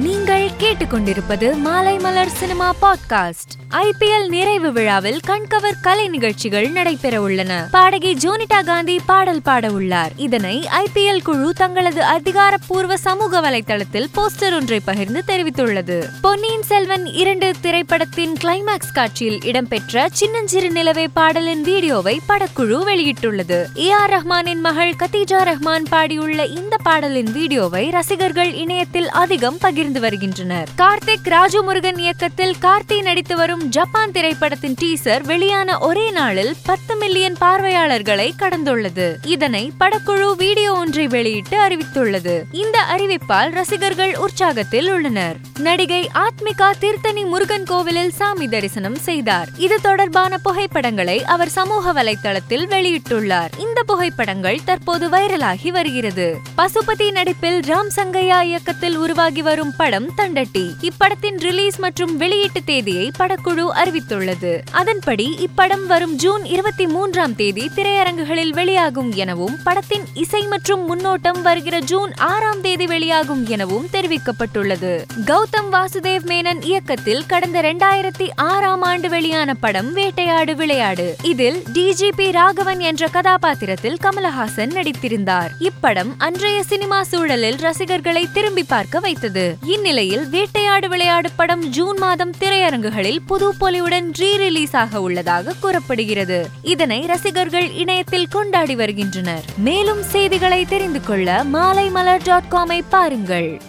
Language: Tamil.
நீங்கள் கேட்டுக்கொண்டிருப்பது மாலை மலர் சினிமா பாட்காஸ்ட். ஐபிஎல் நிறைவு விழாவில் கண்கவர் கலை நிகழ்ச்சிகள் நடைபெற உள்ளன. பாடகி ஜோனிடா காந்தி பாடல் பாட உள்ளார். இதனை ஐபிஎல் குழு தங்களது அதிகாரப்பூர்வ சமூக வலைதளத்தில் போஸ்டர் ஒன்றை பகிர்ந்து தெரிவித்துள்ளது. பொன்னியின் செல்வன் இரண்டு திரைப்படத்தின் கிளைமாக்ஸ் காட்சியில் இடம்பெற்ற சின்னஞ்சிறு நிலவே பாடலின் வீடியோவை படக்குழு வெளியிட்டுள்ளது. ஏ ஆர் ரஹ்மானின் மகள் கத்தீஜா ரஹ்மான் பாடியுள்ள இந்த பாடலின் வீடியோவை ரசிகர்கள் இணையத்தில் அதிகம் பகிர்ந்து வருகின்றனர். கார்த்திக் ராஜு முருகன் இயக்கத்தில் கார்த்தி நடித்து வரும் ஜப்பான் திரைப்படத்தின் டீசர் வெளியான ஒரே நாளில் பத்து மில்லியன் பார்வையாளர்களை கடந்துள்ளது. இதனை படக்குழு வீடியோ ஒன்றை வெளியிட்டு அறிவித்துள்ளது. இந்த அறிவிப்பால் ரசிகர்கள் உற்சாகத்தில் உள்ளனர். நடிகை ஆத்மிகா திருத்தணி முருகன் கோவிலில் சாமி தரிசனம் செய்தார். இது தொடர்பான புகைப்படங்களை அவர் சமூக வலைதளத்தில் வெளியிட்டுள்ளார். இந்த புகைப்படங்கள் தற்போது வைரலாகி வருகிறது. பசுபதி நடிப்பில் ராம் சங்கையா இயக்கத்தில் உருவாகி வரும் படம் தண்டட்டி. இப்படத்தின் ரிலீஸ் மற்றும் வெளியீட்டு தேதியை படக்குழு அறிவித்துள்ளது. அதன்படி இப்படம் வரும் ஜூன் இருபத்தி மூன்றாம் தேதி திரையரங்குகளில் வெளியாகும் எனவும் படத்தின் இசை மற்றும் முன்னோட்டம் வருகிற ஜூன் ஆறாம் தேதி வெளியாகும் எனவும் தெரிவிக்கப்பட்டுள்ளது. கௌதம் வாசுதேவ் மேனன் இயக்கத்தில் கடந்த இரண்டாயிரத்தி ஆறாம் ஆண்டு வெளியான படம் வேட்டையாடு விளையாடு. இதில் டிஜிபி ராகவன் என்ற கதாபாத்திரத்தில் கமலஹாசன் நடித்திருந்தார். இப்படம் அன்றைய சினிமா சூழலில் ரசிகர்களை திரும்பி பார்க்க வைத்தது. இந்நிலையில் வேட்டையாடு விளையாடு படம் ஜூன் மாதம் திரையரங்குகளில் புது பொலிவுடன் ரீ ரிலீஸ் ஆக உள்ளதாக கூறப்படுகிறது. இதனை ரசிகர்கள் இணையத்தில் கொண்டாடி வருகின்றனர். மேலும் செய்திகளை தெரிந்து கொள்ள மாலை மலர் டாட் காமை பாருங்கள்.